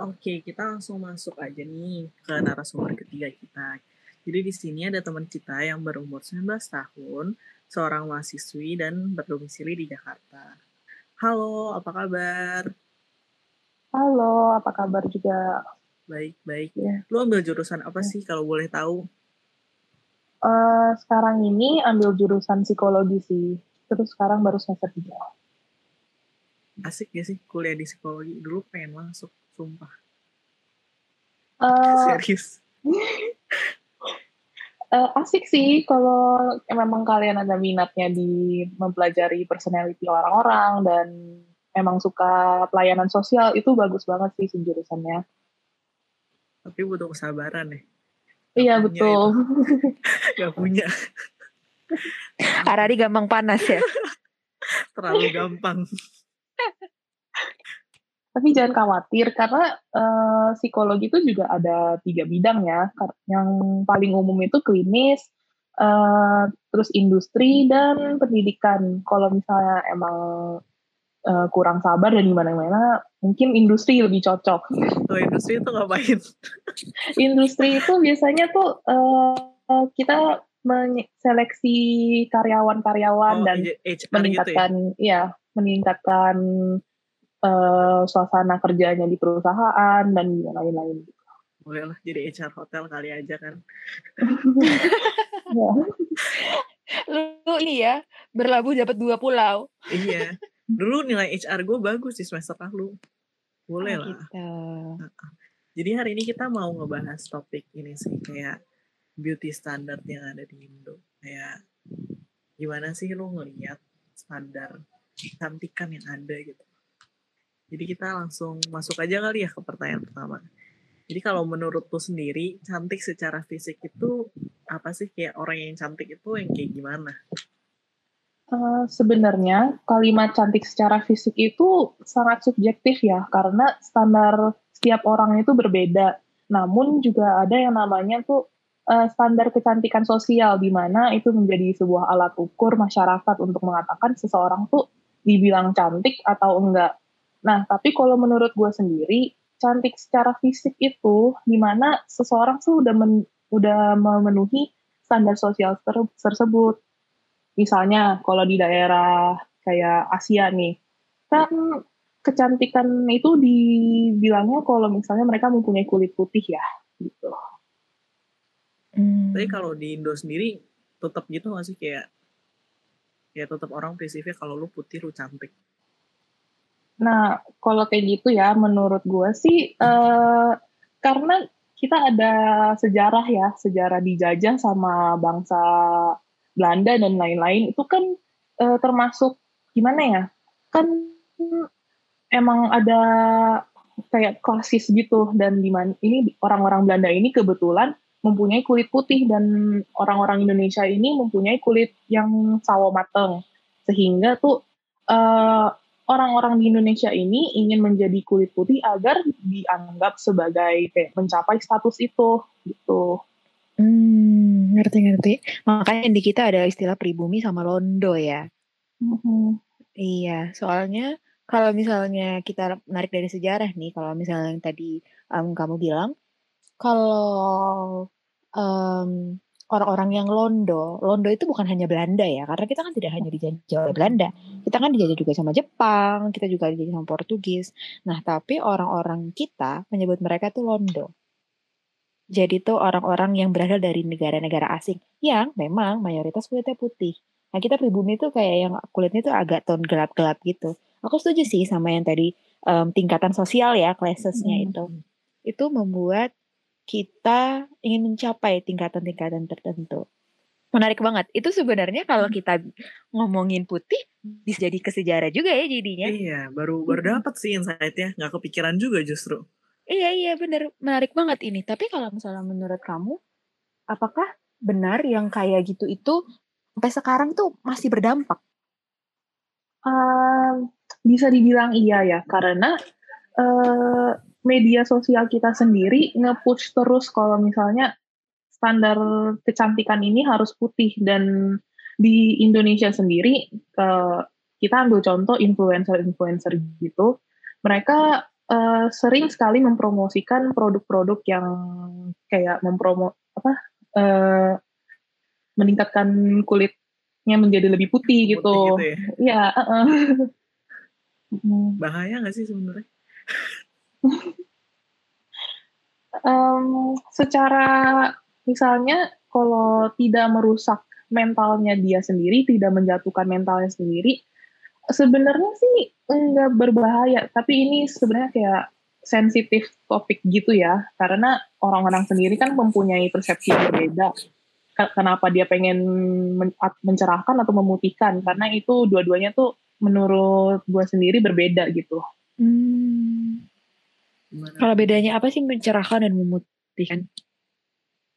Oke, kita langsung masuk aja nih ke narasumber ketiga kita. Jadi di sini ada teman kita yang berumur 19 tahun, seorang mahasiswi dan berdomisili di Jakarta. Halo, apa kabar? Halo, apa kabar juga? Baik, baik. Ya. Lu ambil jurusan apa sih kalau boleh tahu? Uh, sekarang ini ambil jurusan psikologi sih. Terus sekarang baru semester 3. Asik gak sih kuliah di psikologi? Dulu pengen masuk sumpah. Uh, Serius. uh, asik sih kalau memang kalian ada minatnya di mempelajari personality orang-orang dan memang suka pelayanan sosial itu bagus banget sih jurusannya. Tapi butuh kesabaran ya. Iya betul. Gak punya. Arari gampang panas ya. Terlalu gampang tapi jangan khawatir karena uh, psikologi itu juga ada tiga bidang ya. Yang paling umum itu klinis uh, terus industri dan pendidikan. Kalau misalnya emang uh, kurang sabar dan gimana-gimana mungkin industri lebih cocok. Oh industri itu ngapain? Industri itu biasanya tuh uh, kita seleksi karyawan-karyawan oh, dan HR meningkatkan gitu ya? ya meningkatkan uh, suasana kerjanya di perusahaan dan lain-lain. Boleh lah jadi HR hotel kali aja kan. ya. Lu ini ya berlabuh dapat dua pulau. iya. Dulu nilai HR gue bagus di semester lalu. Boleh oh, lah. Gitu. Jadi hari ini kita mau ngebahas topik ini sih kayak beauty standard yang ada di Indo. Kayak gimana sih lu ngeliat standar kecantikan yang ada gitu. Jadi kita langsung masuk aja kali ya ke pertanyaan pertama. Jadi kalau menurut lu sendiri, cantik secara fisik itu apa sih kayak orang yang cantik itu yang kayak gimana? Uh, sebenarnya kalimat cantik secara fisik itu sangat subjektif ya, karena standar setiap orang itu berbeda. Namun juga ada yang namanya tuh uh, standar kecantikan sosial, di mana itu menjadi sebuah alat ukur masyarakat untuk mengatakan seseorang tuh dibilang cantik atau enggak. Nah, tapi kalau menurut gue sendiri, cantik secara fisik itu di mana seseorang tuh udah men, udah memenuhi standar sosial ter, tersebut. Misalnya kalau di daerah kayak Asia nih, kan kecantikan itu dibilangnya kalau misalnya mereka mempunyai kulit putih ya, gitu. Hmm. Tapi kalau di Indo sendiri tetap gitu gak sih kayak ya tetap orang prinsipnya kalau lu putih lu cantik. Nah, kalau kayak gitu ya, menurut gue sih, uh, karena kita ada sejarah ya, sejarah dijajah sama bangsa Belanda dan lain-lain, itu kan uh, termasuk gimana ya, kan emang ada kayak klasis gitu, dan di mana ini orang-orang Belanda ini kebetulan mempunyai kulit putih dan orang-orang Indonesia ini mempunyai kulit yang sawo mateng, sehingga tuh uh, orang-orang di Indonesia ini ingin menjadi kulit putih agar dianggap sebagai kayak mencapai status itu gitu. Hmm, ngerti-ngerti. Makanya di kita ada istilah pribumi sama londo ya. Mm-hmm. Iya, soalnya kalau misalnya kita menarik dari sejarah nih, kalau misalnya yang tadi um, kamu bilang, kalau um, orang-orang yang Londo, Londo itu bukan hanya Belanda ya, karena kita kan tidak hanya dijajah oleh Belanda, kita kan dijajah juga sama Jepang, kita juga dijajah sama Portugis. Nah, tapi orang-orang kita menyebut mereka tuh Londo. Jadi tuh orang-orang yang berasal dari negara-negara asing yang memang mayoritas kulitnya putih. Nah, kita pribumi tuh kayak yang kulitnya tuh agak tone gelap-gelap gitu. Aku setuju sih sama yang tadi um, tingkatan sosial ya, classesnya hmm. itu. Itu membuat kita ingin mencapai tingkatan-tingkatan tertentu. Menarik banget. Itu sebenarnya kalau hmm. kita ngomongin putih bisa jadi ke sejarah juga ya jadinya. Iya, baru baru hmm. dapat sih insight-nya. Nggak kepikiran juga justru. Iya, iya bener. Menarik banget ini. Tapi kalau misalnya menurut kamu, apakah benar yang kayak gitu itu sampai sekarang tuh masih berdampak? Uh, bisa dibilang iya ya, karena uh, media sosial kita sendiri nge-push terus kalau misalnya standar kecantikan ini harus putih dan di Indonesia sendiri uh, kita ambil contoh influencer-influencer gitu mereka uh, sering sekali mempromosikan produk-produk yang kayak mempromo apa uh, meningkatkan kulitnya menjadi lebih putih gitu. Putih gitu ya. ya uh -uh. Bahaya nggak sih sebenarnya? Um, secara misalnya kalau tidak merusak mentalnya dia sendiri, tidak menjatuhkan mentalnya sendiri, sebenarnya sih enggak berbahaya. Tapi ini sebenarnya kayak sensitif topik gitu ya, karena orang-orang sendiri kan mempunyai persepsi berbeda. Kenapa dia pengen mencerahkan atau memutihkan? Karena itu dua-duanya tuh menurut gue sendiri berbeda gitu. Hmm. Kalau bedanya apa sih mencerahkan dan memutihkan?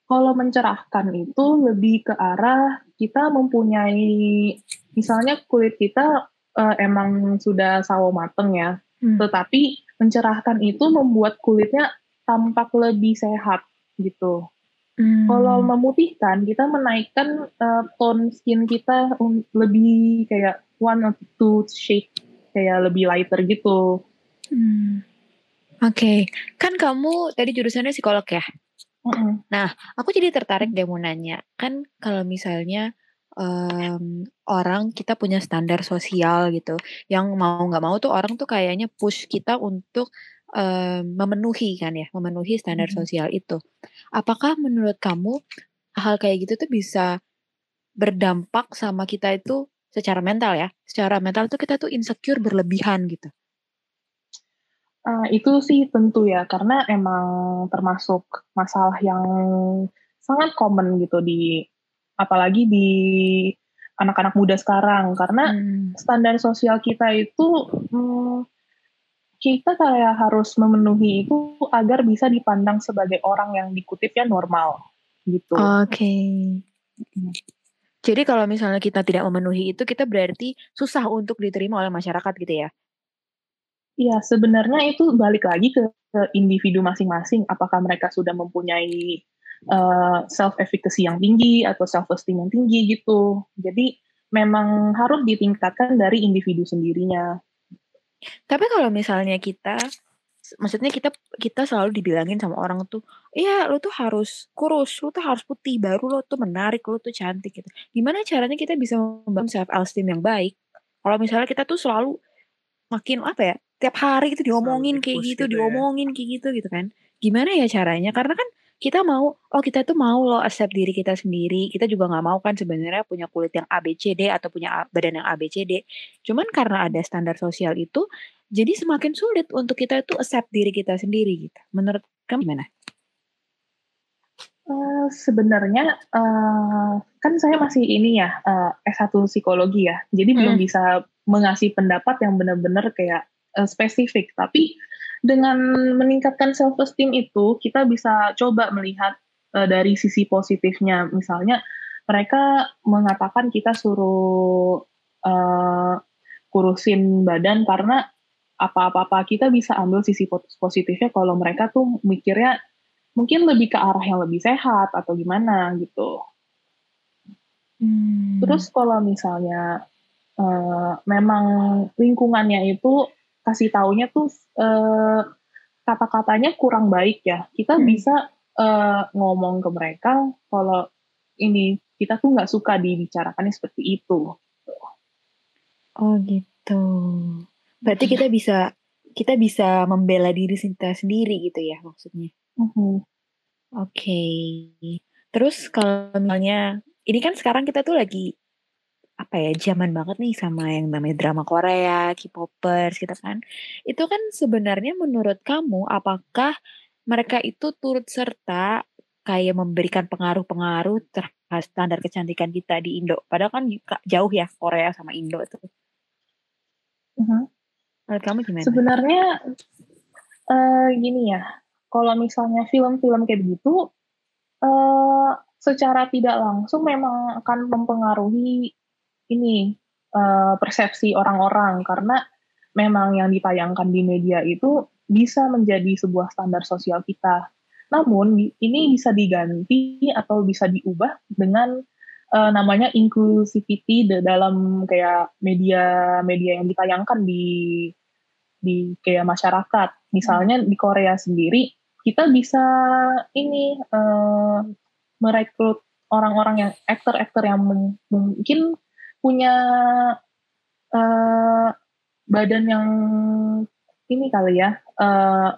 Kalau mencerahkan itu lebih ke arah kita mempunyai, misalnya kulit kita uh, emang sudah sawo mateng ya, hmm. tetapi mencerahkan itu membuat kulitnya tampak lebih sehat gitu. Hmm. Kalau memutihkan, kita menaikkan uh, tone skin kita lebih kayak one or two shade, kayak lebih lighter gitu. Hmm. Oke, okay. kan kamu tadi jurusannya psikolog ya? Mm-hmm. Nah, aku jadi tertarik deh mau nanya, kan kalau misalnya um, orang kita punya standar sosial gitu, yang mau nggak mau tuh orang tuh kayaknya push kita untuk um, memenuhi kan ya, memenuhi standar mm-hmm. sosial itu. Apakah menurut kamu hal kayak gitu tuh bisa berdampak sama kita itu secara mental ya? Secara mental tuh kita tuh insecure berlebihan gitu. Uh, itu sih tentu ya, karena emang termasuk masalah yang sangat common gitu di apalagi di anak-anak muda sekarang karena hmm. standar sosial kita itu hmm, kita kayak harus memenuhi itu agar bisa dipandang sebagai orang yang dikutipnya normal gitu. Oke. Okay. Jadi kalau misalnya kita tidak memenuhi itu kita berarti susah untuk diterima oleh masyarakat gitu ya? Iya, sebenarnya itu balik lagi ke, ke individu masing-masing. Apakah mereka sudah mempunyai uh, self efficacy yang tinggi atau self esteem yang tinggi gitu. Jadi memang harus ditingkatkan dari individu sendirinya. Tapi kalau misalnya kita maksudnya kita kita selalu dibilangin sama orang tuh, "Iya, lu tuh harus kurus, lu tuh harus putih, baru lu tuh menarik, lu tuh cantik." gitu. Gimana caranya kita bisa membangun self esteem yang baik? Kalau misalnya kita tuh selalu makin apa ya, tiap hari itu diomongin kayak gitu, gitu ya. diomongin kayak gitu gitu kan. Gimana ya caranya? Karena kan kita mau, oh kita tuh mau loh accept diri kita sendiri. Kita juga nggak mau kan sebenarnya punya kulit yang ABCD atau punya badan yang ABCD. Cuman karena ada standar sosial itu, jadi semakin sulit untuk kita itu accept diri kita sendiri gitu. Menurut kamu gimana? Uh, sebenarnya uh, kan saya masih ini ya uh, S1 psikologi ya, jadi hmm. belum bisa mengasih pendapat yang benar-benar kayak uh, spesifik, tapi dengan meningkatkan self esteem itu kita bisa coba melihat uh, dari sisi positifnya. Misalnya mereka mengatakan kita suruh uh, kurusin badan karena apa-apa kita bisa ambil sisi positifnya kalau mereka tuh mikirnya mungkin lebih ke arah yang lebih sehat atau gimana gitu. Hmm. Terus kalau misalnya uh, memang lingkungannya itu kasih taunya tuh uh, kata-katanya kurang baik ya. Kita hmm. bisa uh, ngomong ke mereka kalau ini kita tuh nggak suka dibicarakannya seperti itu. Oh gitu. Berarti kita bisa kita bisa membela diri kita sendiri gitu ya maksudnya. Uh -huh. Oke. Okay. Terus kalau misalnya ini kan sekarang kita tuh lagi apa ya, zaman banget nih sama yang namanya drama Korea, K-popers gitu kan. Itu kan sebenarnya menurut kamu apakah mereka itu turut serta kayak memberikan pengaruh-pengaruh terhadap standar kecantikan kita di Indo? Padahal kan jauh ya Korea sama Indo itu. Uh-huh. Menurut kamu gimana? Sebenarnya uh, gini ya, kalau misalnya film-film kayak begitu, uh, secara tidak langsung memang akan mempengaruhi ini uh, persepsi orang-orang karena memang yang ditayangkan di media itu bisa menjadi sebuah standar sosial kita. Namun ini bisa diganti atau bisa diubah dengan uh, namanya inclusivity dalam kayak media-media yang ditayangkan di di kayak masyarakat. Misalnya di Korea sendiri kita bisa ini uh, merekrut orang-orang yang aktor-aktor yang mungkin punya uh, badan yang ini kali ya uh,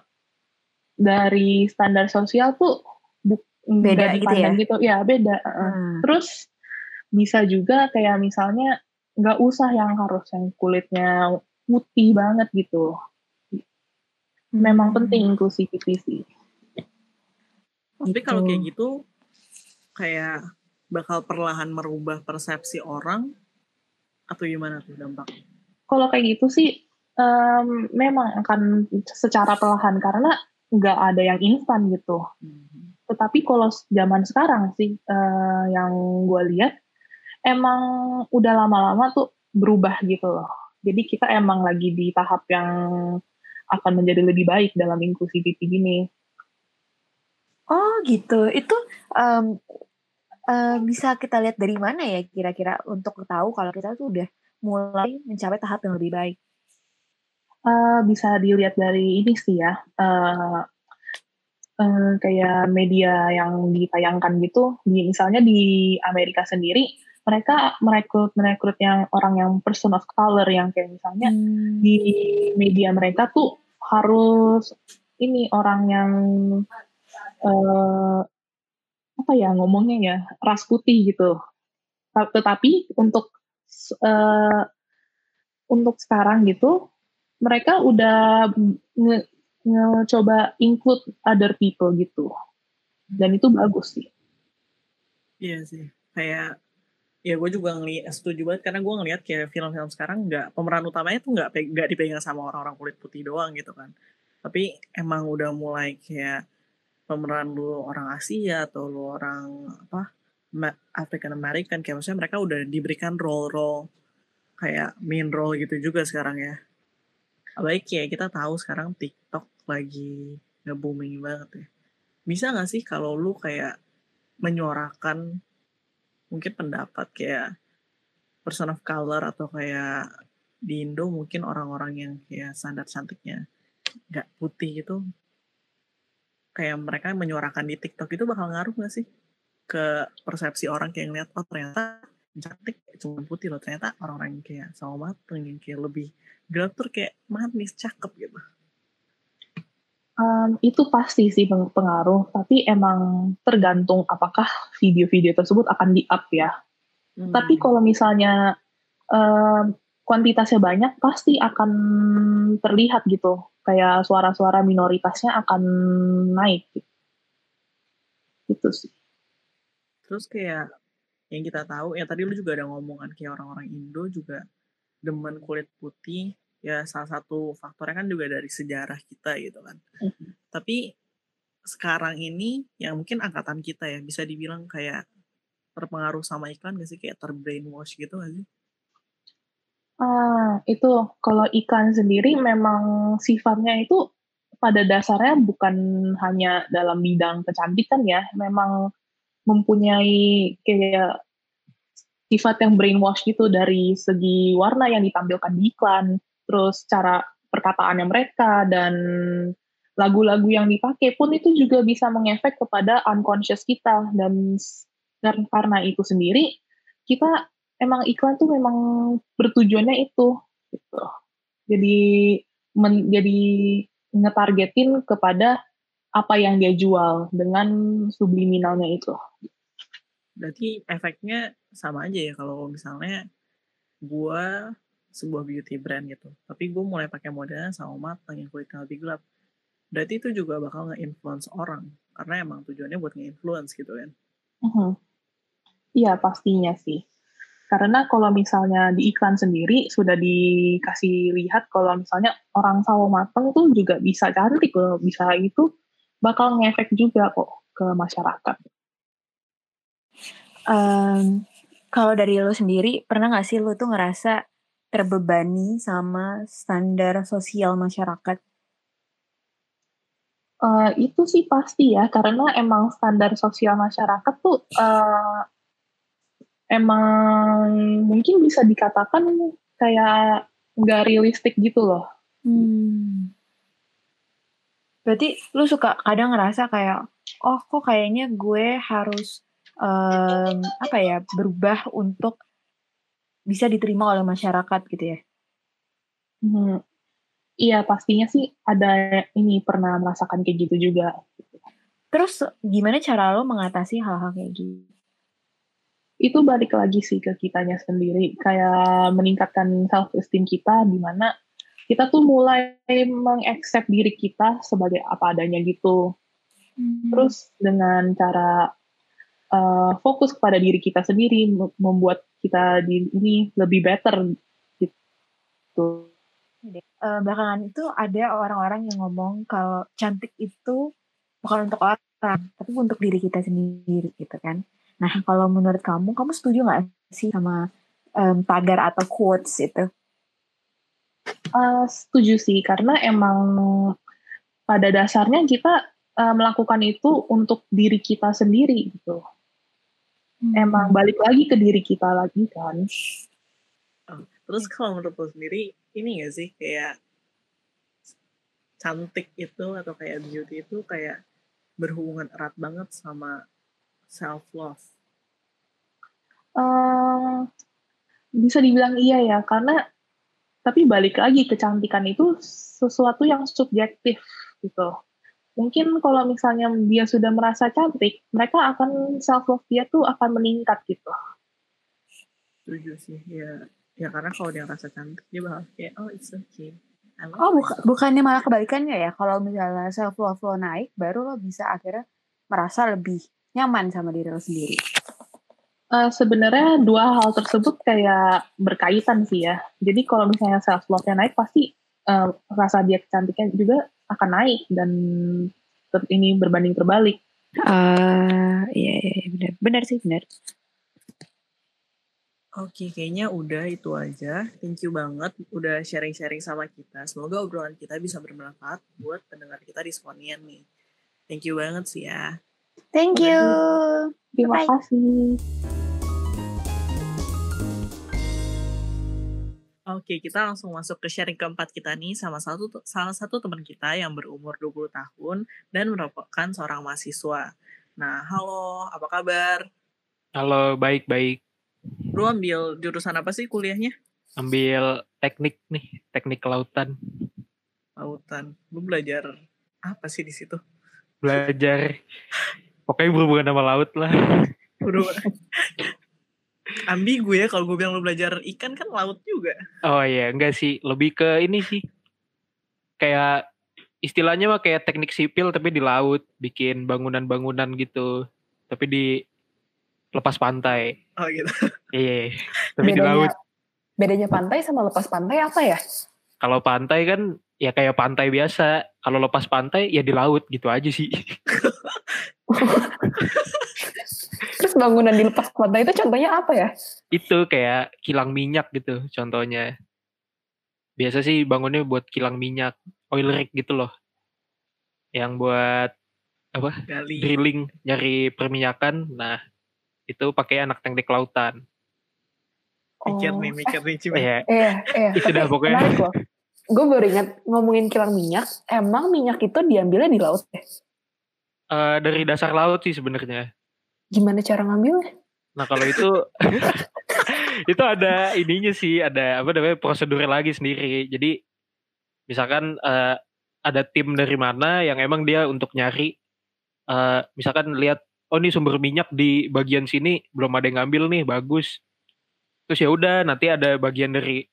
dari standar sosial tuh beda gitu ya? gitu. Ya beda hmm. terus bisa juga kayak misalnya nggak usah yang harus yang kulitnya putih banget gitu. Memang hmm. penting inklusivity sih. Tapi kalau kayak gitu kayak bakal perlahan merubah persepsi orang atau gimana tuh dampak kalau kayak gitu sih um, memang akan secara perlahan karena nggak ada yang instan gitu. Hmm. Tetapi kalau zaman sekarang sih uh, yang gue lihat emang udah lama-lama tuh berubah gitu loh. Jadi kita emang lagi di tahap yang akan menjadi lebih baik dalam inklusivity gini. Oh gitu. Itu um, uh, bisa kita lihat dari mana ya kira-kira untuk tahu kalau kita tuh udah mulai mencapai tahap yang lebih baik? Uh, bisa dilihat dari ini sih ya, uh, uh, kayak media yang ditayangkan gitu, di, misalnya di Amerika sendiri, mereka merekrut merekrut yang orang yang person of color yang kayak misalnya hmm. di media mereka tuh harus ini orang yang uh, apa ya ngomongnya ya ras putih gitu. Tetapi untuk uh, untuk sekarang gitu mereka udah nge, nge coba include other people gitu. Dan itu bagus sih. Iya sih. Kayak ya gue juga ngeliat setuju banget. Karena gue ngeliat kayak film-film sekarang nggak pemeran utamanya tuh nggak nggak dipegang sama orang-orang kulit putih doang gitu kan. Tapi emang udah mulai kayak pemeran lu orang Asia atau lu orang apa African American kayak maksudnya mereka udah diberikan role-role kayak main role gitu juga sekarang ya baik ya kita tahu sekarang TikTok lagi nge-booming banget ya. Bisa gak sih kalau lu kayak menyuarakan mungkin pendapat kayak person of color atau kayak di Indo mungkin orang-orang yang kayak standar cantiknya nggak putih itu kayak mereka menyuarakan di TikTok itu bakal ngaruh gak sih ke persepsi orang kayak ngeliat oh ternyata cantik cuma putih loh ternyata orang-orang yang kayak sama mateng yang kayak lebih gelap tuh kayak manis cakep gitu. Um, itu pasti sih pengaruh tapi emang tergantung apakah video-video tersebut akan di up ya. Hmm. tapi kalau misalnya um, kuantitasnya banyak pasti akan terlihat gitu kayak suara-suara minoritasnya akan naik gitu. itu sih terus kayak yang kita tahu ya tadi lu juga ada ngomongan kayak orang-orang Indo juga demen kulit putih ya salah satu faktornya kan juga dari sejarah kita gitu kan mm-hmm. tapi sekarang ini yang mungkin angkatan kita ya bisa dibilang kayak terpengaruh sama iklan gak sih kayak terbrainwash gitu gak sih? Ah, itu kalau iklan sendiri memang sifatnya itu pada dasarnya bukan hanya dalam bidang kecantikan ya, memang mempunyai kayak sifat yang brainwash gitu dari segi warna yang ditampilkan di iklan, terus cara perkataannya mereka dan lagu-lagu yang dipakai pun itu juga bisa mengefek kepada unconscious kita dan karena itu sendiri kita emang iklan tuh memang bertujuannya itu gitu. Jadi men, jadi ngetargetin kepada apa yang dia jual dengan subliminalnya itu. Berarti efeknya sama aja ya kalau misalnya gue sebuah beauty brand gitu, tapi gue mulai pakai modelnya sama matang yang kulitnya lebih gelap. Berarti itu juga bakal nge-influence orang, karena emang tujuannya buat nge-influence gitu kan. Uh-huh. Iya pastinya sih. Karena kalau misalnya di iklan sendiri sudah dikasih lihat kalau misalnya orang sawo mateng tuh juga bisa cantik loh, bisa itu bakal ngefek juga kok ke masyarakat. Um, kalau dari lo sendiri, pernah gak sih lo tuh ngerasa terbebani sama standar sosial masyarakat? Uh, itu sih pasti ya, karena emang standar sosial masyarakat tuh uh, emang mungkin bisa dikatakan kayak nggak realistik gitu loh. Hmm. Berarti lu suka kadang ngerasa kayak, oh kok kayaknya gue harus um, apa ya berubah untuk bisa diterima oleh masyarakat gitu ya? Hmm. Iya pastinya sih ada ini pernah merasakan kayak gitu juga. Terus gimana cara lo mengatasi hal-hal kayak gitu? Itu balik lagi sih ke kitanya sendiri, kayak meningkatkan self esteem kita di mana kita tuh mulai mengaccept diri kita sebagai apa adanya gitu. Hmm. Terus dengan cara uh, fokus kepada diri kita sendiri membuat kita di ini lebih better gitu. Uh, belakangan itu ada orang-orang yang ngomong kalau cantik itu bukan untuk orang, tapi untuk diri kita sendiri gitu kan. Nah, kalau menurut kamu, kamu setuju nggak sih sama um, tagar atau quotes itu? Uh, setuju sih, karena emang pada dasarnya kita uh, melakukan itu untuk diri kita sendiri gitu. Hmm. Emang balik lagi ke diri kita lagi kan. Oh, terus kalau menurut lo sendiri, ini gak sih kayak cantik itu atau kayak beauty itu kayak berhubungan erat banget sama self love? Uh, bisa dibilang iya ya, karena tapi balik lagi kecantikan itu sesuatu yang subjektif gitu mungkin kalau misalnya dia sudah merasa cantik, mereka akan self love dia tuh akan meningkat gitu. Setuju sih, ya. Ya karena kalau dia merasa cantik, dia bakal kayak, oh it's okay. Oh, buka, bukannya malah kebalikannya ya? Kalau misalnya self love lo naik, baru lo bisa akhirnya merasa lebih nyaman sama diri lo sendiri. Uh, sebenarnya dua hal tersebut kayak berkaitan sih ya. Jadi kalau misalnya self love-nya naik, pasti uh, rasa dia cantiknya juga akan naik dan ini berbanding terbalik. Uh, iya, iya, benar, benar sih benar. Oke, kayaknya udah itu aja. Thank you banget udah sharing-sharing sama kita. Semoga obrolan kita bisa bermanfaat buat pendengar kita di Sponian nih. Thank you banget sih ya. Thank you. Terima kasih. Oke, kita langsung masuk ke sharing keempat kita nih sama satu salah satu teman kita yang berumur 20 tahun dan merupakan seorang mahasiswa. Nah, halo, apa kabar? Halo, baik-baik. Lu ambil jurusan apa sih kuliahnya? Ambil teknik nih, teknik kelautan. Lautan. Lu belajar apa sih di situ? Belajar pokoknya berhubungan sama laut lah. ambigu ya kalau gue bilang lu belajar ikan kan laut juga. Oh iya, enggak sih, lebih ke ini sih. Kayak istilahnya mah kayak teknik sipil tapi di laut, bikin bangunan-bangunan gitu. Tapi di lepas pantai. Oh gitu. Iya, tapi bedanya, di laut. Bedanya pantai sama lepas pantai apa ya? Kalau pantai kan ya kayak pantai biasa. Kalau lepas pantai ya di laut gitu aja sih. Terus bangunan di lepas pantai itu contohnya apa ya? Itu kayak kilang minyak gitu contohnya. Biasa sih bangunnya buat kilang minyak, oil rig gitu loh. Yang buat apa? Gali. Drilling, nyari perminyakan. Nah, itu pakai anak teknik lautan. Mikir oh. nih, mikir nih cuma. Iya, iya. iya. Itu dah pokoknya. Gue baru ingat ngomongin kilang minyak, emang minyak itu diambilnya di laut ya? Uh, dari dasar laut sih sebenarnya. Gimana cara ngambilnya? Nah kalau itu itu ada ininya sih, ada apa namanya prosedur lagi sendiri. Jadi misalkan uh, ada tim dari mana yang emang dia untuk nyari, uh, misalkan lihat oh ini sumber minyak di bagian sini belum ada yang ngambil nih bagus. Terus ya udah nanti ada bagian dari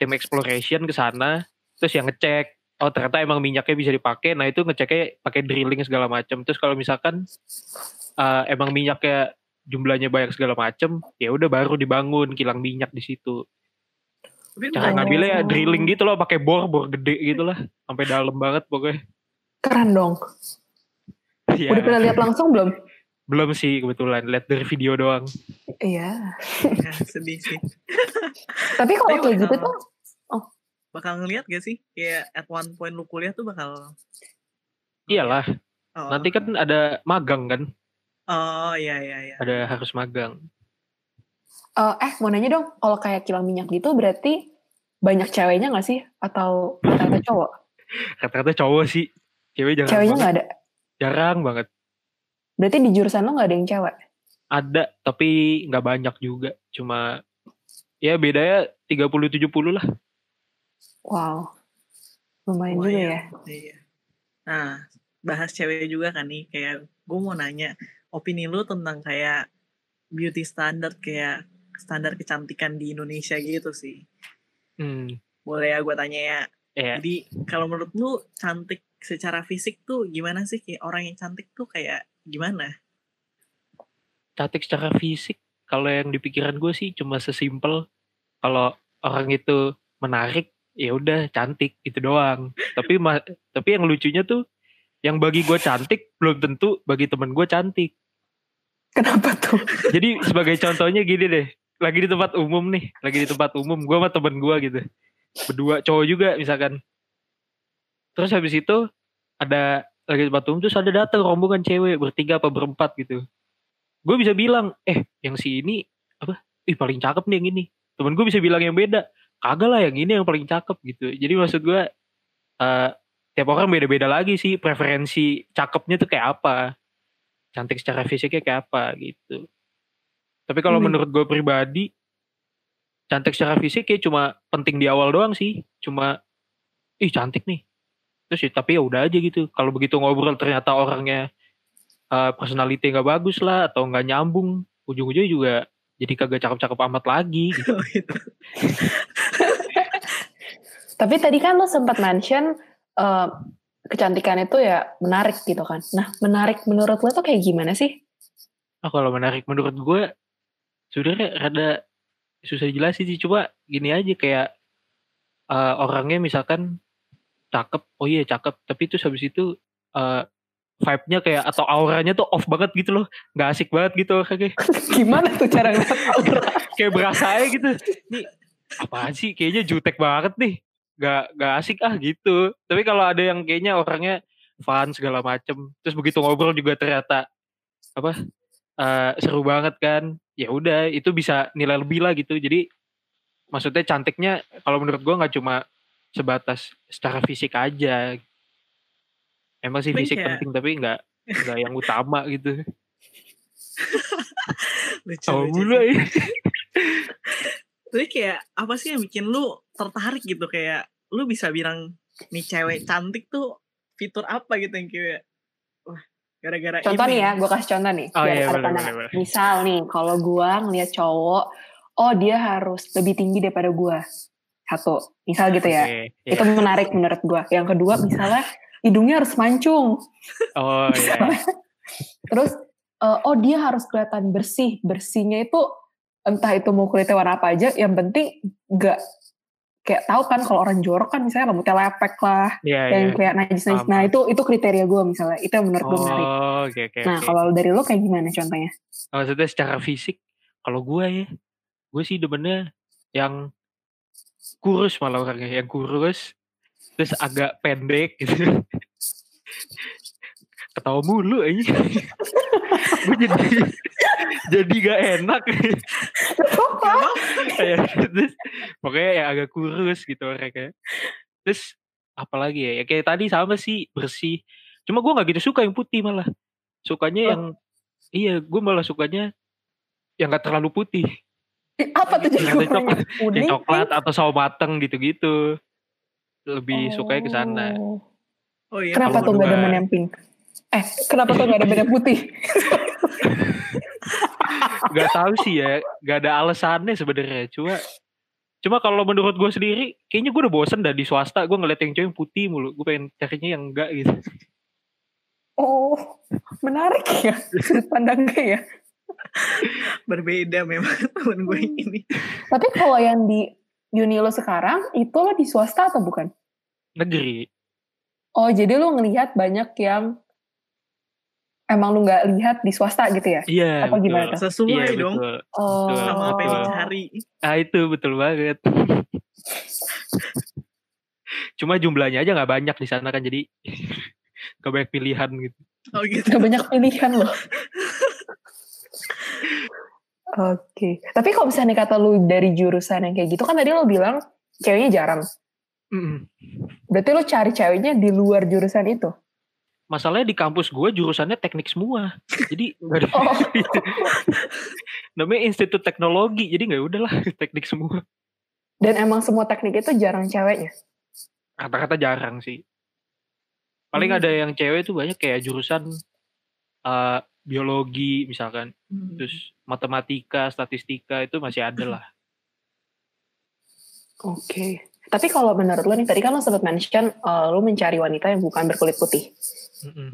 tim exploration ke sana, terus yang ngecek oh ternyata emang minyaknya bisa dipakai. Nah itu ngeceknya pakai drilling segala macam terus kalau misalkan uh, emang minyaknya jumlahnya banyak segala macam ya udah baru dibangun kilang minyak di situ. Cara ngambilnya ya drilling gitu loh pakai bor bor gede gitu lah sampai dalam banget pokoknya. Keren dong. Ya. udah pernah lihat langsung belum? Belum sih kebetulan. Lihat dari video doang. Iya. Ya, sedih sih. Tapi kalau kayak gitu tuh bakal ngeliat gak sih kayak at one point lu kuliah tuh bakal iyalah oh. nanti kan ada magang kan oh iya iya iya ada harus magang uh, eh mau nanya dong kalau kayak kilang minyak gitu berarti banyak ceweknya gak sih? Atau rata-rata cowok? Rata-rata cowok sih. Cewek jarang Ceweknya banget. gak ada? Jarang banget. Berarti di jurusan lo gak ada yang cewek? Ada, tapi nggak banyak juga. Cuma ya bedanya 30-70 lah. Wow. Lumayan juga ya. Iya. Nah, bahas cewek juga kan nih. Kayak gue mau nanya, opini lu tentang kayak beauty standard kayak standar kecantikan di Indonesia gitu sih. Hmm. Boleh ya gue tanya ya. Ya, Jadi kalau menurut lu cantik secara fisik tuh gimana sih? Kayak orang yang cantik tuh kayak gimana? cantik secara fisik. Kalau yang di pikiran gue sih cuma sesimpel kalau orang itu menarik, ya udah cantik itu doang. tapi ma- tapi yang lucunya tuh yang bagi gue cantik belum tentu bagi temen gue cantik. Kenapa tuh? Jadi sebagai contohnya gini deh, lagi di tempat umum nih, lagi di tempat umum, gue sama temen gue gitu, berdua cowok juga misalkan. Terus habis itu ada lagi di tempat umum terus ada datang rombongan cewek bertiga apa berempat gitu. Gue bisa bilang, eh yang si ini apa? Ih paling cakep nih yang ini. Temen gue bisa bilang yang beda, kagak lah yang ini yang paling cakep gitu. Jadi maksud gue, eh tiap orang beda-beda lagi sih preferensi cakepnya tuh kayak apa cantik secara fisiknya kayak apa gitu. Tapi kalau Hmm. menurut gue pribadi, cantik secara fisik ya cuma penting di awal doang sih. Cuma, ih cantik nih. Terus ya, tapi ya udah aja gitu. Kalau begitu ngobrol ternyata orangnya eh, personality nggak bagus lah atau nggak nyambung, ujung-ujungnya juga jadi kagak cakep-cakep amat lagi. Gitu. Gitu. Tapi tadi kan lo sempat mention eh, kecantikan itu ya menarik gitu kan. Nah, menarik menurut lo tuh kayak gimana sih? Nah, kalau menarik menurut gue, sebenarnya rada susah jelasin sih. Coba gini aja kayak eh, orangnya misalkan cakep, oh iya cakep, tapi terus habis itu eh, vibe-nya kayak atau auranya tuh off banget gitu loh, nggak asik banget gitu orangnya. Gimana tuh cara ngeliat aura? kayak berasa aja gitu. Nih apaan sih? Kayaknya jutek banget nih. Gak, gak asik ah gitu. Tapi kalau ada yang kayaknya orangnya fun segala macem. Terus begitu ngobrol juga ternyata apa eh, seru banget kan. Ya udah itu bisa nilai lebih lah gitu. Jadi maksudnya cantiknya kalau menurut gua nggak cuma sebatas secara fisik aja. Emang sih fisik kayak- penting tapi nggak nggak yang utama gitu. Lucu, Tahu lucu ya. Tapi kayak apa sih yang bikin lu tertarik gitu kayak lu bisa bilang nih cewek cantik tuh fitur apa gitu yang kayak wah gara-gara Contoh ini. nih ya, gue kasih contoh nih. Oh iya, boleh, boleh, boleh. Misal nih, kalau gue ngeliat cowok, oh dia harus lebih tinggi daripada gue. Satu, misal gitu ya. Itu iya. menarik menurut gue. Yang kedua, misalnya hidungnya harus mancung. Oh iya. Terus, eh, oh dia harus kelihatan bersih. Bersihnya itu entah itu mau kulitnya warna apa aja, yang penting gak kayak tahu kan kalau orang jorok kan misalnya rambutnya lepek lah, Iya, yang iya. kayak najis-najis. Paham, Nah itu itu kriteria gue misalnya. Itu yang menurut gue menarik. Oh, oke oke. Nah oke. kalau dari lo kayak gimana contohnya? maksudnya secara fisik, kalau gue ya, gue sih demennya yang kurus malah orangnya, yang kurus, terus agak pendek gitu. Ketawa mulu aja. gue jadi jadi gak enak. Ya, terus pokoknya yang agak kurus gitu orangnya. Terus apalagi ya, ya kayak tadi sama sih bersih. Cuma gue nggak gitu suka yang putih malah. Sukanya Oh. yang iya, gue malah sukanya yang gak terlalu putih. Apa tuh jadi coklat- yang kuning? Yang coklat atau sawo mateng gitu-gitu. Lebih sukanya ke sana. Oh. Oh iya. Kenapa tuh gak demen yang pink? Eh, kenapa tuh gak ada beda putih? Gak tahu sih ya, gak ada alasannya sebenarnya. Cuma Cuma kalau menurut gue sendiri, kayaknya gue udah bosen dah di swasta. Gue ngeliat yang cewek putih mulu. Gue pengen carinya yang enggak gitu. Oh, menarik ya sudut pandangnya ya. Berbeda memang temen gue ini. Tapi kalau yang di uni lo sekarang, itu lo di swasta atau bukan? Negeri. Oh, jadi lo ngelihat banyak yang emang lo nggak lihat di swasta gitu ya? Iya, Apa betul. gimana tuh? Sesuai Iya, dong betul. Oh, Betul. sama apa yang Betul. dicari. Ah itu betul banget. Cuma jumlahnya aja nggak banyak di sana kan jadi gak banyak pilihan gitu. Oh gitu. Gak banyak pilihan loh. Oke. Tapi kalau misalnya kata lu dari jurusan yang kayak gitu kan tadi lo bilang ceweknya jarang. Mm-mm. Berarti lo cari ceweknya di luar jurusan itu? Masalahnya di kampus gue jurusannya teknik semua. Jadi nggak ada. Oh. Namanya Institut Teknologi. Jadi nggak udahlah teknik semua. Dan emang semua teknik itu jarang ceweknya? Kata-kata jarang sih. Paling Hmm. ada yang cewek tuh banyak kayak jurusan eh, biologi misalkan. Hmm. Terus matematika, statistika itu masih ada lah. Oke. Tapi kalau menurut lo nih, tadi kan lo sempat mention uh, lo mencari wanita yang bukan berkulit putih. Mm-mm.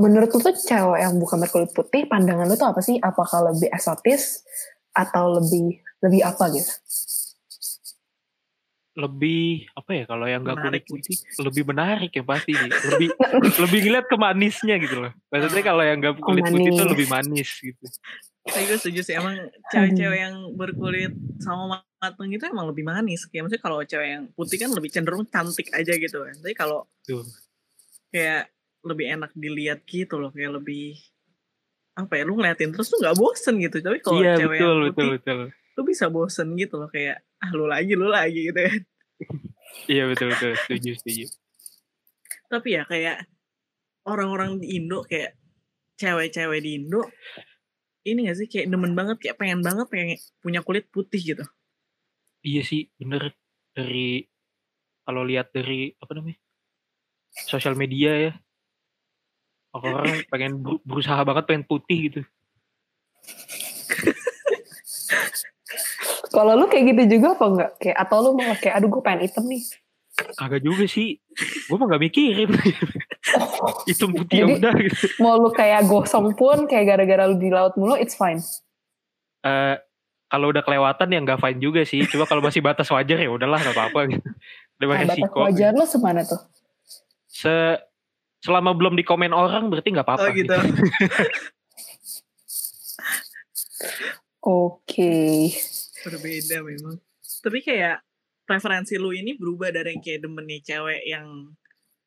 Menurut lo tuh cewek yang bukan berkulit putih, pandangan lo tuh apa sih? Apakah lebih eksotis atau lebih lebih apa gitu? Lebih apa ya kalau yang nggak kulit putih lebih menarik ya pasti sih. Lebih lebih ngeliat ke manisnya gitu loh. Maksudnya kalau yang nggak kulit putih itu manis. lebih manis gitu. Tapi gue setuju sih emang cewek-cewek yang berkulit sama mateng itu emang lebih manis. Kayak maksudnya kalau cewek yang putih kan lebih cenderung cantik aja gitu kan. Tapi kalau kayak lebih enak dilihat gitu loh, kayak lebih apa ya lu ngeliatin terus tuh nggak bosen gitu. Tapi kalau Iya cewek betul yang betul putih betul. lu bisa bosen gitu loh kayak ah lu lagi lu lagi gitu kan. Iya betul betul setuju setuju. Tapi ya kayak orang-orang di Indo kayak cewek-cewek di Indo ini gak sih kayak demen banget kayak pengen banget pengen punya kulit putih gitu. Iya sih bener dari kalau lihat dari apa namanya sosial media ya orang pengen ber- berusaha banget pengen putih gitu. Kalau lu kayak gitu juga apa enggak? Kayak atau lu malah kayak aduh gue pengen hitam nih. Kagak juga sih. Gue mah gak mikirin. Hitam putih ya Jadi- udah gitu. Mau lu kayak gosong pun kayak gara-gara lu di laut mulu it's fine. Eh, kalau udah kelewatan ya nggak fine juga sih. Cuma kalau masih batas wajar ya udahlah nggak apa-apa gitu. Udah Nah, batas wajar lu semana tuh? Se selama belum dikomen orang berarti nggak apa-apa. Oh gitu. Oke. Berbeda memang. Tapi kayak preferensi lu ini berubah dari yang kayak demen nih cewek yang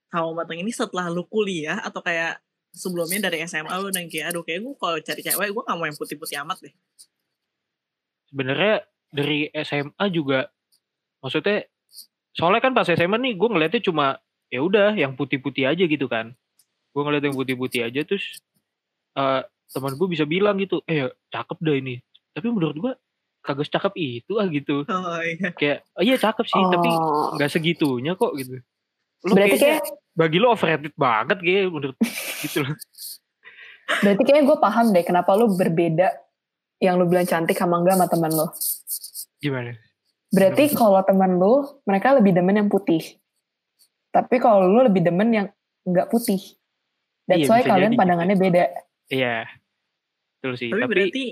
sama matang ini setelah lu kuliah atau kayak sebelumnya dari SMA lu dan kayak aduh kayak gue kalau cari cewek gue gak mau yang putih-putih amat deh. Sebenarnya dari SMA juga maksudnya soalnya kan pas SMA nih gue ngeliatnya cuma ya udah yang putih-putih aja gitu kan. Gue ngeliat yang putih-putih aja terus eh teman gue bisa bilang gitu, eh cakep dah ini. Tapi menurut gue kagak cakep itu ah gitu. Oh iya. Kayak oh, iya cakep sih tapi Oh. nggak segitunya kok gitu. Lu Berarti kayaknya kayak bagi lo overrated banget kayak menurut gitu loh. berarti kayak gue paham deh kenapa lu berbeda yang lu bilang cantik sama enggak sama teman lu. Gimana? Berarti kalau teman lu mereka lebih demen yang putih. Tapi kalau lu lebih demen yang enggak putih. That's Iya, why kalian jadi pandangannya beda. Iya. Betul sih. Tapi, Tapi, berarti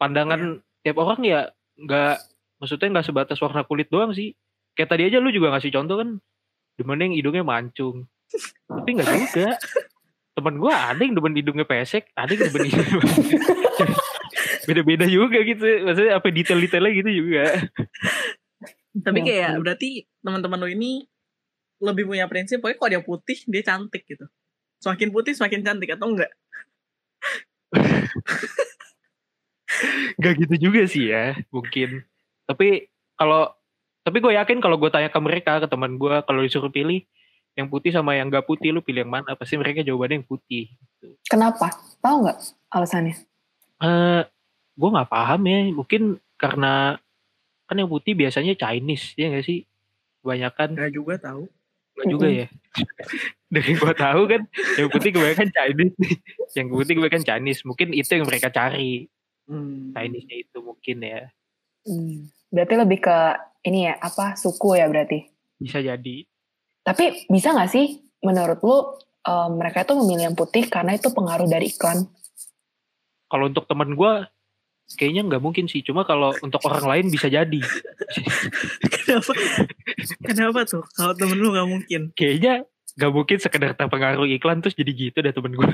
pandangan tiap orang ya nggak maksudnya nggak sebatas warna kulit doang sih. Kayak tadi aja lu juga ngasih contoh kan demen yang hidungnya mancung. Tapi nggak juga. Temen gue ada yang demen hidungnya pesek, ada yang demen hidungnya beda-beda juga gitu. Maksudnya apa detail-detailnya gitu juga. tapi Ya kayak berarti teman-teman lu ini lebih punya prinsip pokoknya kalau dia putih dia cantik gitu. Semakin putih semakin cantik atau enggak? Gak gitu juga sih ya, mungkin. Tapi kalau tapi gue yakin kalau gue tanya ke mereka, ke teman gue, kalau disuruh pilih yang putih sama yang gak putih, lu pilih yang mana? Pasti mereka jawabannya yang putih. Kenapa? Tahu nggak alasannya? Eh, gue nggak paham ya. Mungkin karena kan yang putih biasanya Chinese, ya gak sih? Kebanyakan Enggak juga tahu. Nggak juga ya. Dari gue tahu kan, yang putih kebanyakan Chinese. yang putih kebanyakan Chinese. Mungkin itu yang mereka cari. Hmm. Chinese-nya itu mungkin ya. Hmm. Berarti lebih ke ini ya apa suku ya berarti. Bisa jadi. Tapi bisa nggak sih menurut lu eh, mereka itu memilih yang putih karena itu pengaruh dari iklan? kalau untuk teman gue kayaknya nggak mungkin sih cuma kalau untuk orang lain bisa jadi Kenapa? Kenapa tuh? Kalau temen lu nggak mungkin. kayaknya nggak mungkin sekedar terpengaruh iklan terus jadi gitu deh temen gue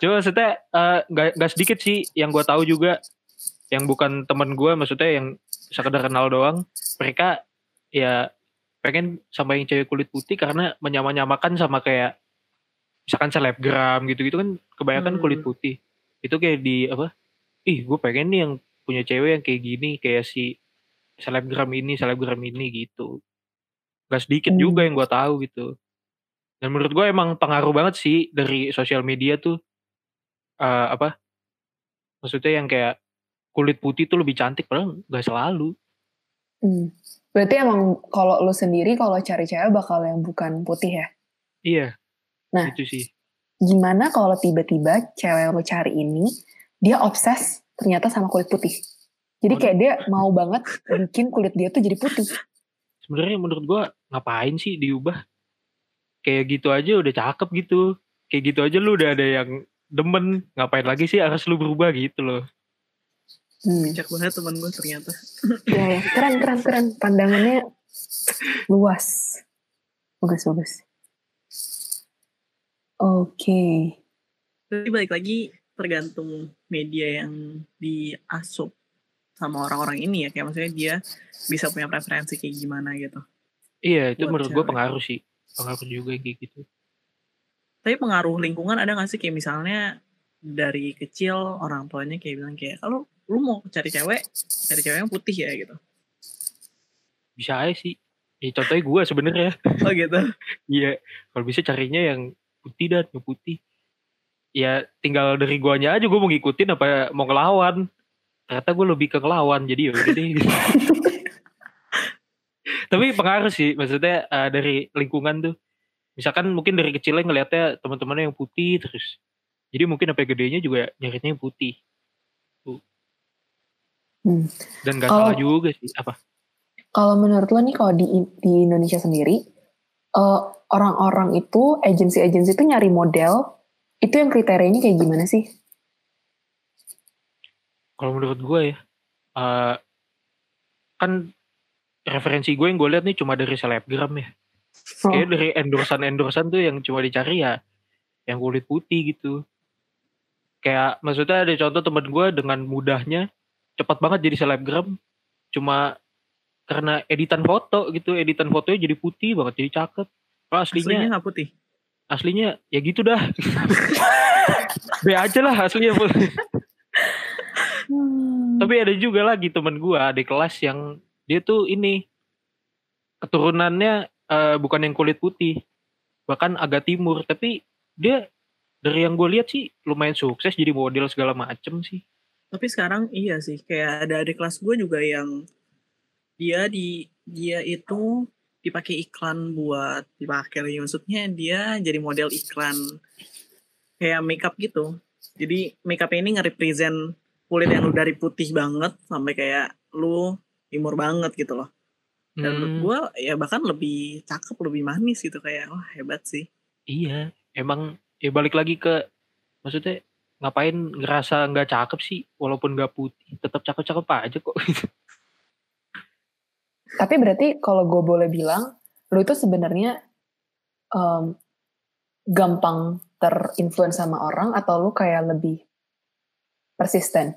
cuma maksudnya eh, nggak nggak sedikit sih yang gue tahu juga yang bukan temen gue maksudnya yang sekedar kenal doang. Mereka ya pengen sama yang cewek kulit putih karena menyamanyamakan sama kayak misalkan selebgram gitu-gitu kan kebanyakan Hmm. kulit putih. Itu kayak di apa ih gue pengen nih yang punya cewek yang kayak gini kayak si selebgram ini selebgram ini gitu. Gak sedikit Hmm. juga yang gue tahu gitu. Dan menurut gue emang pengaruh banget sih dari sosial media tuh. Eh, apa maksudnya yang kayak kulit putih tuh lebih cantik padahal gak selalu Hmm. Berarti emang kalau lu sendiri kalau cari cewek bakal yang bukan putih ya? iya Nah. itu sih Gimana kalau tiba-tiba cewek yang lu cari ini dia obses ternyata sama kulit putih? Jadi kayak dia mau banget bikin kulit dia tuh jadi putih. sebenarnya menurut gue ngapain sih diubah kayak gitu aja udah cakep gitu kayak gitu aja lu udah ada yang demen ngapain lagi sih harus lu berubah gitu loh Hmm. Bijak banget temen gue ternyata. Ya, ya. Keren, keren, keren. Pandangannya luas. Bagus, bagus. Oke. Tapi balik lagi tergantung media yang diasup sama orang-orang ini ya. Kayak maksudnya dia bisa punya preferensi kayak gimana gitu. iya itu Buat menurut gue pengaruh sih pengaruh juga kayak gitu Tapi pengaruh lingkungan ada gak sih kayak misalnya dari kecil orang tuanya kayak bilang kayak kalau lu mau cari cewek, cari cewek yang putih ya gitu. bisa aja sih. Ya, contohnya gue sebenarnya. Oh gitu. iya. Kalau bisa carinya yang putih dan yang putih. Ya tinggal dari guanya aja gue mau ngikutin apa mau ngelawan. Ternyata gue lebih ke ngelawan jadi ya udah deh. Tapi pengaruh sih maksudnya eh, dari lingkungan tuh. Misalkan mungkin dari kecilnya ngelihatnya teman-temannya yang putih terus. Jadi mungkin sampai gedenya juga nyarinya yang putih. Hmm. dan gak Kalau- salah juga sih apa Kalau menurut lo nih kalau di, di Indonesia sendiri, eh, orang-orang itu, agensi-agensi itu nyari model, itu yang kriterianya kayak gimana sih? kalau menurut gue ya eh, kan referensi gue yang gue lihat nih cuma dari selebgram ya Oh. kayak dari endorsan endorsan tuh yang cuma dicari ya yang kulit putih gitu kayak maksudnya ada contoh temen gue dengan mudahnya cepat banget jadi selebgram. Cuma karena editan foto gitu editan fotonya jadi putih banget jadi cakep. Kalau Aslinya aslinya nggak putih. aslinya ya gitu dah. Be aja lah aslinya Hmm. tapi ada juga lagi temen gua di kelas yang dia tuh ini keturunannya eh, bukan yang kulit putih bahkan agak timur. Tapi dia dari yang gue lihat sih lumayan sukses jadi model segala macem sih Tapi sekarang iya sih, kayak ada adik kelas gue juga yang dia di dia itu dipakai iklan buat dipakai lagi maksudnya dia jadi model iklan kayak makeup gitu. Jadi makeup ini nge-represent kulit yang lu dari putih banget sampai kayak lu timur banget gitu loh. Dan menurut Hmm, gue ya bahkan lebih cakep, lebih manis gitu kayak wah hebat sih. iya emang ya balik lagi ke maksudnya ngapain ngerasa nggak cakep sih walaupun nggak putih tetap cakep-cakep aja kok Tapi berarti kalau gue boleh bilang, lo itu sebenarnya em, gampang terinfluence sama orang atau lu kayak lebih persisten?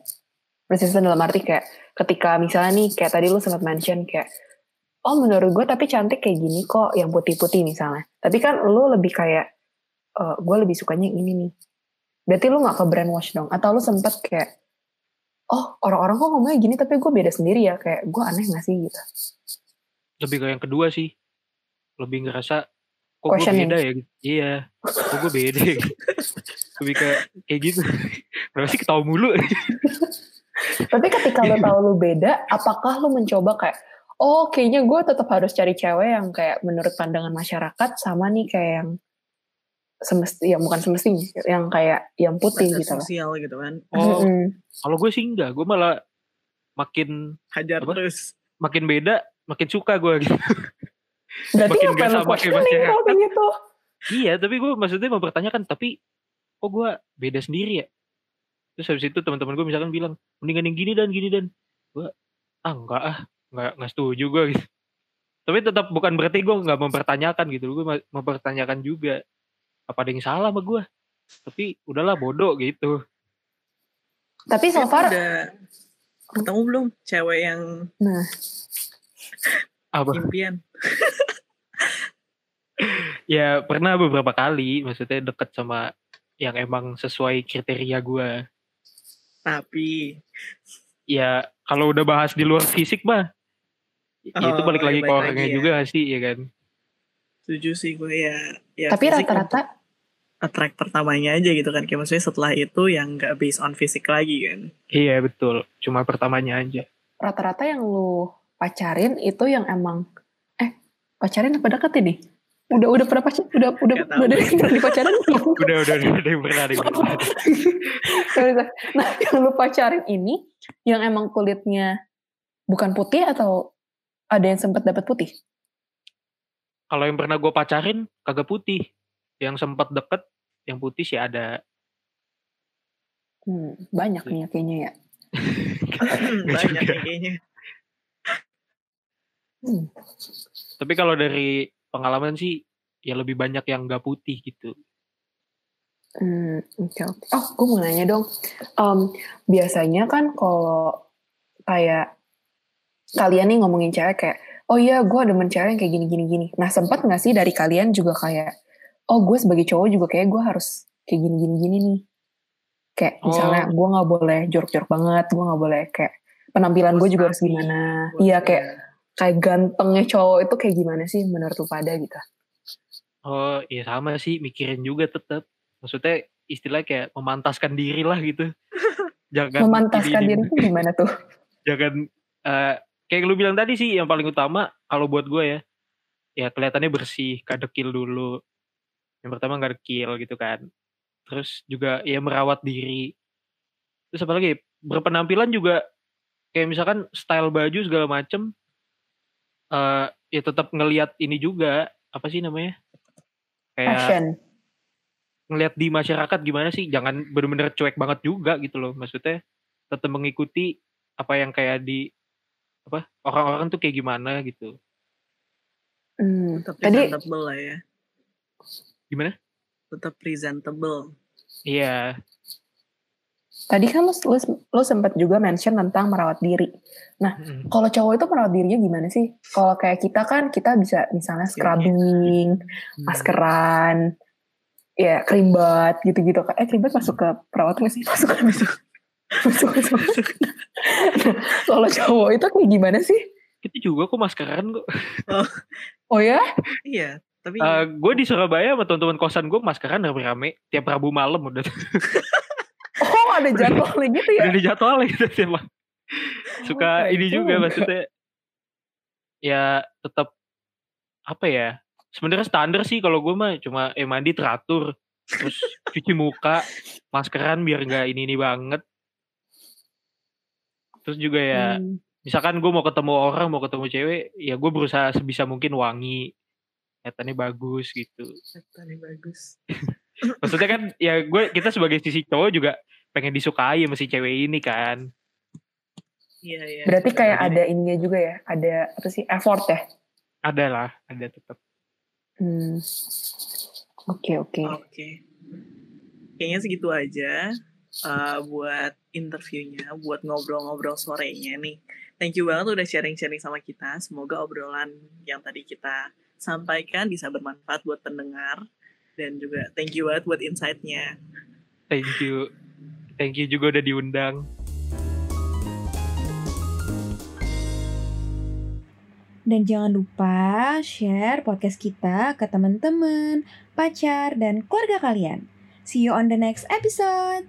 Persisten dalam arti kayak ketika misalnya nih kayak tadi lu sempat mention kayak oh menurut gue tapi cantik kayak gini kok yang putih-putih misalnya. Tapi kan lu lebih kayak "Eh, gue lebih sukanya yang ini nih. Berarti lu nggak ke brainwash dong? Atau lu sempet kayak oh orang-orang kok ngomongnya gini tapi gue beda sendiri ya. Kayak gue aneh gak sih? Gitu. lebih ke yang kedua sih. Lebih ngerasa kok gue beda ya? Gitu. iya. Kok gue beda ya? Gitu. lebih ke kayak gitu. Kenapa sih ketawa mulu? Tapi ketika lo tahu lo beda, apakah lo mencoba kayak, oh kayaknya gue tetap harus cari cewek yang kayak menurut pandangan masyarakat sama nih kayak yang semesti, ya bukan semestinya, yang kayak yang putih Proses gitu sosial gitu kan. oh Mm-mm. kalau gue sih enggak gue malah makin Hajar Apa? terus. makin beda makin suka gue gitu Berarti Makin gak sama kalau kayak gitu? iya tapi gue maksudnya mempertanyakan tapi kok gue beda sendiri ya terus habis itu teman-teman gue misalkan bilang mendingan yang gini dan gini dan gue ah enggak ah enggak enggak setuju gue gitu tapi tetap bukan berarti gue nggak mempertanyakan gitu gue mempertanyakan juga apa ada yang salah sama gue tapi udahlah bodoh gitu Tapi so far, udah ketemu belum cewek yang nah, apa impian? ya pernah beberapa kali maksudnya deket sama yang emang sesuai kriteria gue Tapi ya kalau udah bahas di luar fisik mah Ya, itu balik Oh, lagi ya ke orangnya ya. juga sih ya kan. Setuju sih gue ya. ya Tapi rata-rata attract pertamanya aja gitu kan. Kayak maksudnya setelah itu yang nggak based on fisik lagi kan. Iya betul. Cuma pertamanya aja. rata-rata yang lu pacarin itu yang emang eh pacarin apa deket ini? Udah udah pernah pacar udah udah udah dari pernah dipacarin belum? Udah udah udah yang ada yang pernah. Nah yang lu pacarin ini yang emang kulitnya bukan putih atau ada yang sempat dapat putih? Kalau yang pernah gue pacarin kagak putih. Yang sempat deket yang putih sih ada. Hmm, banyak nih ya kayaknya ya. Banyak kayaknya. Hmm. Tapi kalau dari pengalaman sih ya lebih banyak yang nggak putih gitu. Hmm, oke oke. Oh, gue mau nanya dong. Em, biasanya kan kalau kayak kalian nih ngomongin cewek kayak, oh iya gue demen cewek yang kayak gini gini gini. Nah sempat nggak sih dari kalian juga kayak, oh gue sebagai cowok juga kayak gue harus kayak gini gini gini nih. Kayak misalnya Oh. gue nggak boleh jorok-jorok banget, gue nggak boleh kayak penampilan gue juga harus gimana. Iya kayak kayak gantengnya cowok itu kayak gimana sih menurut lu pada gitu? Oh iya sama sih mikirin juga tetap. Maksudnya istilah kayak memantaskan diri lah gitu. Jangan Memantaskan diri itu gimana tuh? jangan eh, kayak lu bilang tadi sih yang paling utama kalau buat gue ya ya kelihatannya bersih gak dekil dulu yang pertama gak dekil gitu kan terus juga ya merawat diri terus apa lagi berpenampilan juga kayak misalkan style baju segala macem eh ya tetap ngelihat ini juga apa sih namanya kayak Fashion. ngelihat di masyarakat gimana sih jangan bener-bener cuek banget juga gitu loh maksudnya tetap mengikuti apa yang kayak di apa orang-orang tuh kayak gimana gitu Hmm. Tetap Tadi lah ya. Gimana Tetap presentable. iya Tadi kan lu, lu, lu sempat juga mention tentang merawat diri. Mm. Kalau cowok itu merawat dirinya gimana sih? Kalau kayak kita kan kita bisa misalnya scrubbing, maskeran, ya krimbat gitu-gitu. Eh krimbat masuk ke perawat nggak sih? Masuk kan masuk. masuk masuk. masuk. Nah, Kalau cowok itu kayak gimana sih? kita juga kok maskeran kok Oh ya? Iya. Tapi gue di Surabaya sama teman-teman kosan gue maskeran rame-rame tiap Rabu malam udah. Oh ada jadwalnya gitu ya? udah dijadwalin gitu emang. Suka Oh, ini juga maksudnya. Ya tetap apa ya sebenarnya standar sih kalau gue mah cuma eh mandi teratur terus cuci muka maskeran biar nggak ini ini banget. Terus juga ya Hmm. misalkan gue mau ketemu orang mau ketemu cewek ya gue berusaha sebisa mungkin wangi kelihatannya bagus gitu Tadi bagus. maksudnya kan ya gue kita sebagai sisi cowok juga pengen disukai sama si cewek ini kan Iya, iya. Berarti kayak ada ininya juga ya? Ada apa sih? Effort ya? ada lah ada tetap Hmm. Oke oke. Oke. Kayaknya segitu aja uh, buat interviewnya, buat ngobrol-ngobrol sorenya nih. Thank you banget udah sharing-sharing sama kita. Semoga obrolan yang tadi kita sampaikan bisa bermanfaat buat pendengar. Dan juga thank you banget buat insight-nya. thank you thank you juga udah diundang Dan jangan lupa share podcast kita ke teman-teman, pacar, dan keluarga kalian. See you on the next episode.